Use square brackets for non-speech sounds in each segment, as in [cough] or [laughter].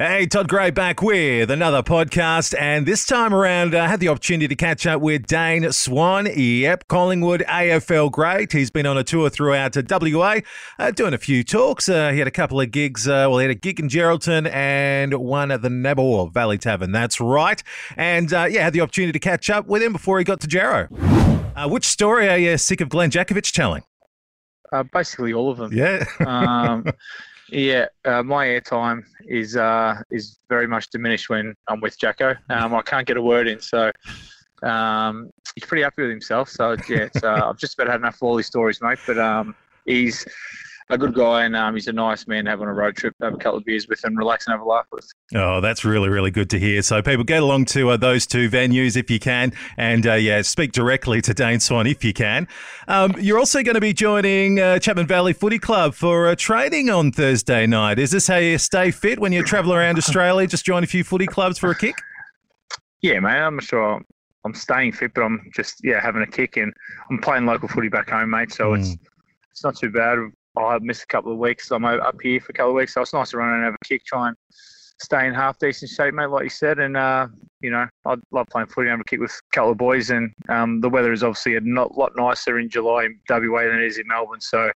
Hey, Todd Gray back with another podcast, and this time around, I had the opportunity to catch up with Dane Swan. Yep, Collingwood AFL great. He's been on a tour throughout WA, uh, doing a few talks. Uh, he had a couple of gigs. Uh, well, he had a gig in Geraldton and one at the Nabawa Valley Tavern. That's right. And uh, yeah, had the opportunity to catch up with him before he got to Gero. Uh, which story are you sick of Glenn Jakovich telling? Uh, basically, all of them. Yeah. um, [laughs] yeah, uh, my airtime is uh, is very much diminished when I'm with Jacko. Um, I can't get a word in, so um, he's pretty happy with himself. So yeah, uh, [laughs] I've just about had enough of all these stories, mate. But um, he's a good guy and um, he's a nice man to have on a road trip, have a couple of beers with and relax and have a laugh with. Oh, that's really, really good to hear. So, people, get along to uh, those two venues if you can. And uh, yeah, speak directly to Dane Swan if you can. Um, you're also going to be joining uh, Chapman Valley Footy Club for uh, training on Thursday night. Is this how you stay fit when you travel around Australia? Just join a few footy clubs for a kick? Yeah, mate. I'm sure I'm staying fit, but I'm just, yeah, having a kick. And I'm playing local footy back home, mate. So mm. it's it's not too bad. I missed a couple of weeks. I'm up here for a couple of weeks, so it's nice to run and have a kick, try and stay in half decent shape, mate, like you said. And uh, you know, I love playing footy and have a kick with a couple of boys. And um, the weather is obviously a not, lot nicer in July in WA than it is in Melbourne. So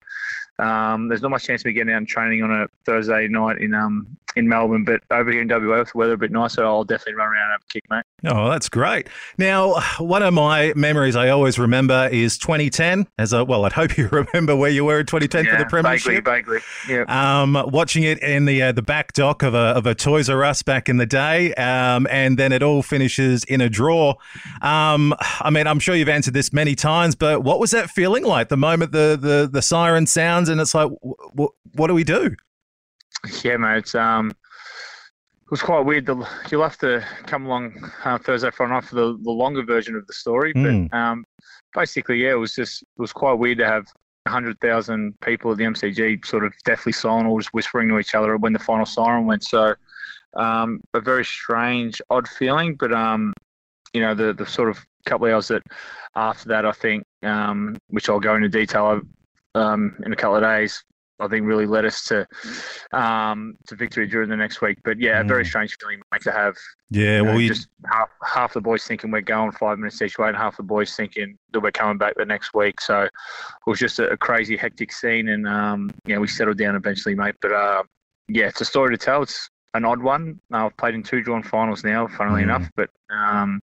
um, there's not much chance of me getting out and training on a Thursday night in um in Melbourne, but over here in WA with the weather a bit nicer, I'll definitely run around and have a kick, mate. Oh, that's great. Now, one of my memories I always remember is 2010. As a well, I'd hope you [laughs] remember where you were in 2010 yeah, for the Premiership. Vaguely, vaguely. Yeah. Um, watching it in the uh, the back dock of a of a Toys R Us back in the day, um, and then it all finishes in a draw. Um, I mean, I'm sure you've answered this many times, but what was that feeling like the moment the the the siren sounds and it's like, what what do we do? Yeah, mate. It's, um, it was quite weird. You'll have to come along uh, Thursday, Friday night for the, the longer version of the story. Mm. But um, basically, yeah, it was just it was quite weird to have hundred thousand people at the MCG sort of deathly silent or just whispering to each other when the final siren went. So um, a very strange, odd feeling. But um, you know, the the sort of couple of hours that after that, I think, um, which I'll go into detail um, in a couple of days, I think really led us to um, to victory during the next week. But yeah, mm. a very mm. strange feeling to have. Yeah, you know, well, you... just half, half the boys thinking we're going five minutes each way, and half the boys thinking that we're coming back the next week. So it was just a, a crazy, hectic scene, and um, yeah, we settled down eventually, mate. But uh, yeah, it's a story to tell. It's an odd one. I've played in two drawn finals now, funnily mm. enough, but um,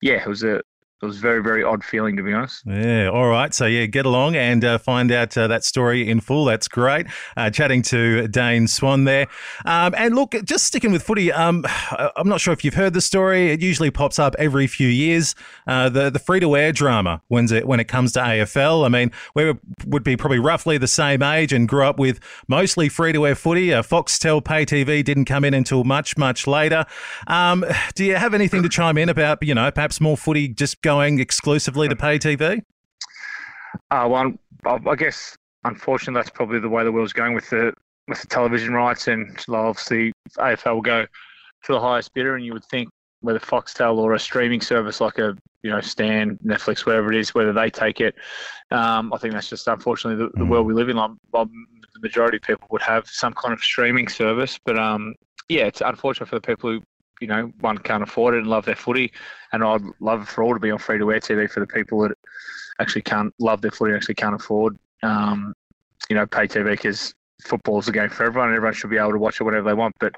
yeah, it was a it was a very, very odd feeling, to be honest. Yeah. All right. So, yeah, get along and uh, find out uh, that story in full. That's great. Uh, chatting to Dane Swan there. Um, and look, just sticking with footy, um, [sighs] I'm not sure if you've heard the story. It usually pops up every few years. Uh, the the free to air drama when it, when it comes to AFL. I mean, we would be probably roughly the same age and grew up with mostly free to air footy. Uh, Foxtel pay TV didn't come in until much, much later. Um, [sighs] do you have anything to chime in about, you know, perhaps more footy just going exclusively to pay TV? Uh, well, I guess unfortunately that's probably the way the world's going with the with the television rights, and obviously AFL will go to the highest bidder, and you would think whether Foxtel or a streaming service like a you know Stan, Netflix, wherever it is, whether they take it. Um, I think that's just unfortunately the, the mm. world we live in. Like, the majority of people would have some kind of streaming service, but um, yeah, it's unfortunate for the people who you know, one can't afford it and love their footy. And I'd love for all to be on free to air TV for the people that actually can't love their footy and actually can't afford, um, you know, pay TV because football's a game for everyone and everyone should be able to watch it whenever they want. But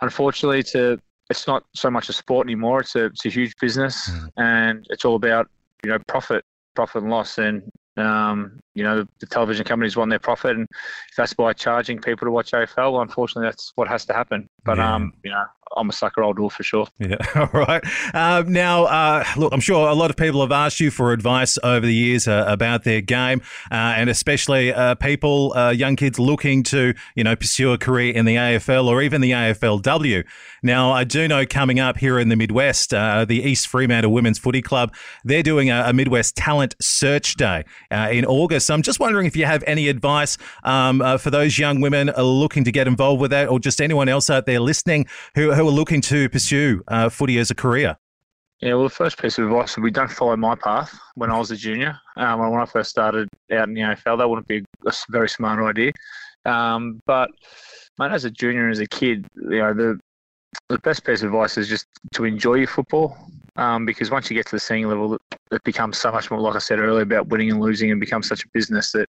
unfortunately, it's, a, it's not so much a sport anymore. It's a, it's a huge business mm. and it's all about, you know, profit, profit and loss. And um, you know, the, the, television companies want their profit, and if that's by charging people to watch AFL, well, unfortunately, that's what has to happen. But yeah. um, you know, I'm a sucker. I'll do it for sure. Yeah. [laughs] All right. Uh, now, uh, look, I'm sure a lot of people have asked you for advice over the years uh, about their game, uh, and especially uh, people, uh, young kids looking to, you know, pursue a career in the AFL or even the AFLW. Now, I do know coming up here in the Midwest, the East Fremantle Women's Footy Club, they're doing a, a Midwest Talent Search Day in August. So I'm just wondering if you have any advice um, for those young women looking to get involved with that, or just anyone else out there listening who, who who are looking to pursue uh, footy as a career? Yeah, well, the first piece of advice would be don't follow my path when I was a junior. Um, when I first started out in the AFL, that wouldn't be a very smart idea. Um, but, mate, as a junior and as a kid, you know, the the best piece of advice is just to enjoy your football. Um, because once you get to the senior level, it, it becomes so much more, like I said earlier, about winning and losing, and becomes such a business that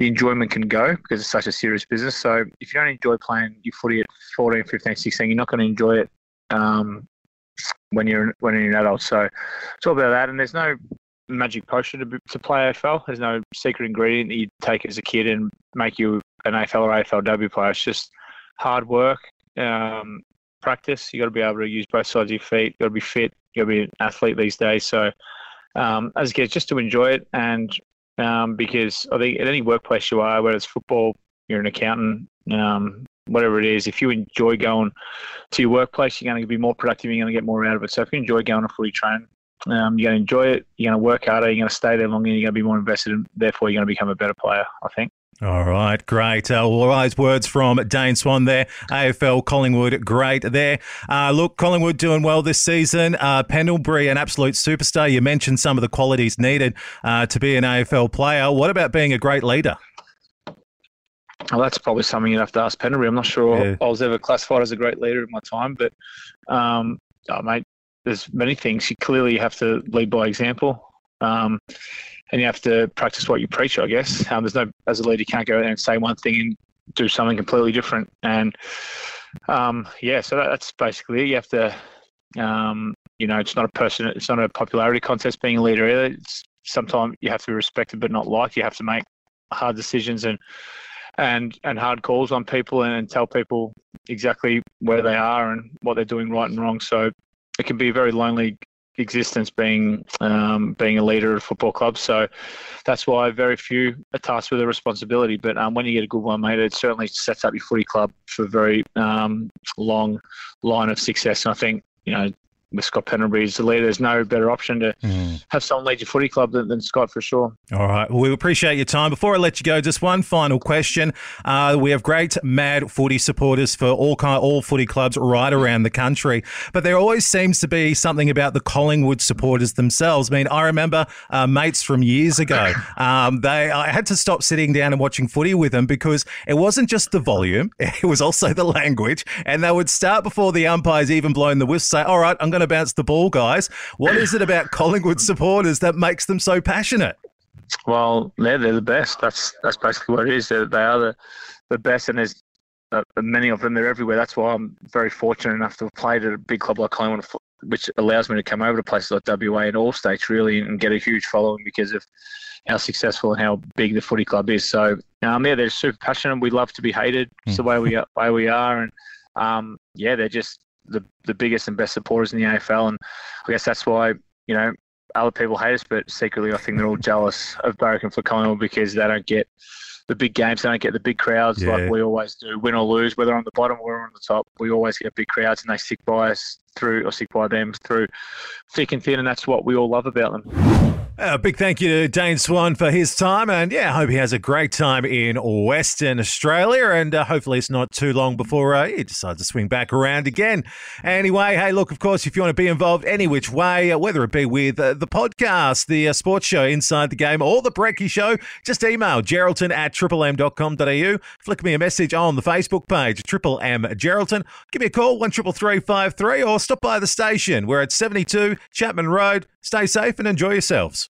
the enjoyment can go because it's such a serious business. So if you don't enjoy playing your footy at 14, 15, 16, you're not going to enjoy it um, when you're when you're an adult. So it's all about that. And there's no magic potion to, to play AFL. There's no secret ingredient that you take as a kid and make you an AFL or AFLW player. It's just hard work, um, practice. You got to be able to use both sides of your feet. You got to be fit. You got to be an athlete these days. So um, as a kid, just to enjoy it and um, because I think at any workplace you are, whether it's football, you're an accountant, um, whatever it is, if you enjoy going to your workplace, you're going to be more productive. You're going to get more out of it. So if you enjoy going to footy train, um, you're going to enjoy it. You're going to work harder. You're going to stay there longer. You're going to be more invested. And therefore, you're going to become a better player. I think. All right, great. Uh, wise words from Dane Swan there. AFL Collingwood, great there. Uh, look, Collingwood doing well this season. Uh, Pendlebury, an absolute superstar. You mentioned some of the qualities needed uh, to be an AFL player. What about being a great leader? Well, that's probably something you'd have to ask Pendlebury. I'm not sure yeah. I was ever classified as a great leader in my time, but um, oh, mate, there's many things. You clearly have to lead by example. Um, and you have to practice what you preach, I guess. Um, there's no, as a leader, you can't go there and say one thing and do something completely different. And um, yeah, so that, that's basically it. You have to, um, you know, it's not a person, it's not a popularity contest being a leader either. It's sometimes you have to be respected but not liked. You have to make hard decisions and and and hard calls on people and, and tell people exactly where they are and what they're doing right and wrong. So it can be a very lonely existence being um, being a leader of a football club. So that's why very few are tasked with the responsibility. But um, when you get a good one, mate, it certainly sets up your footy club for a very um, long line of success. And I think you know with Scott Pendlebury as the leader, there's no better option to mm. have someone lead your footy club than, than, Scott for sure. All right. Well, we appreciate your time. Before I let you go, just one final question. Uh, we have great mad footy supporters for all kind, all footy clubs right around the country, but there always seems to be something about the Collingwood supporters themselves. I mean, I remember uh, mates from years ago. [coughs] Um, they I had to stop sitting down and watching footy with them because it wasn't just the volume; [laughs] it was also the language, and they would start before the umpires even blowing the whistle. Say, "All right, I'm going going to bounce the ball, guys. What is it about Collingwood supporters that makes them so passionate? Well, they're, they're the best. That's that's basically what it is. They're, they are the, the best, and there's uh, many of them. They're everywhere. That's why I'm very fortunate enough to have played at a big club like Collingwood, which allows me to come over to places like WA and all states really and get a huge following because of how successful and how big the footy club is. So um, yeah, they're super passionate. We love to be hated. It's the way we are, way we are, and um, yeah, they're just the the biggest and best supporters in the AFL, and I guess that's why you know other people hate us, but secretly I think they're all jealous of Barrack for Collingwood because they don't get the big games, they don't get the big crowds yeah. like we always do, win or lose, whether on the bottom or on the top. We always get big crowds, and they stick by us through or stick by them through thick and thin, and that's what we all love about them. A big thank you to Dane Swan for his time, and yeah, I hope he has a great time in Western Australia, and uh, hopefully it's not too long before uh, he decides to swing back around again. Anyway, hey, look, of course, if you want to be involved any which way, uh, whether it be with uh, the podcast, the uh, sports show Inside the Game, or the Brecky Show, just email geraldton at triplem.com.au, flick me a message on the Facebook page, Triple M Geraldton, give me a call, one triple three five three, or stop by the station. We're at 72 Chapman Road. Stay safe and enjoy yourselves.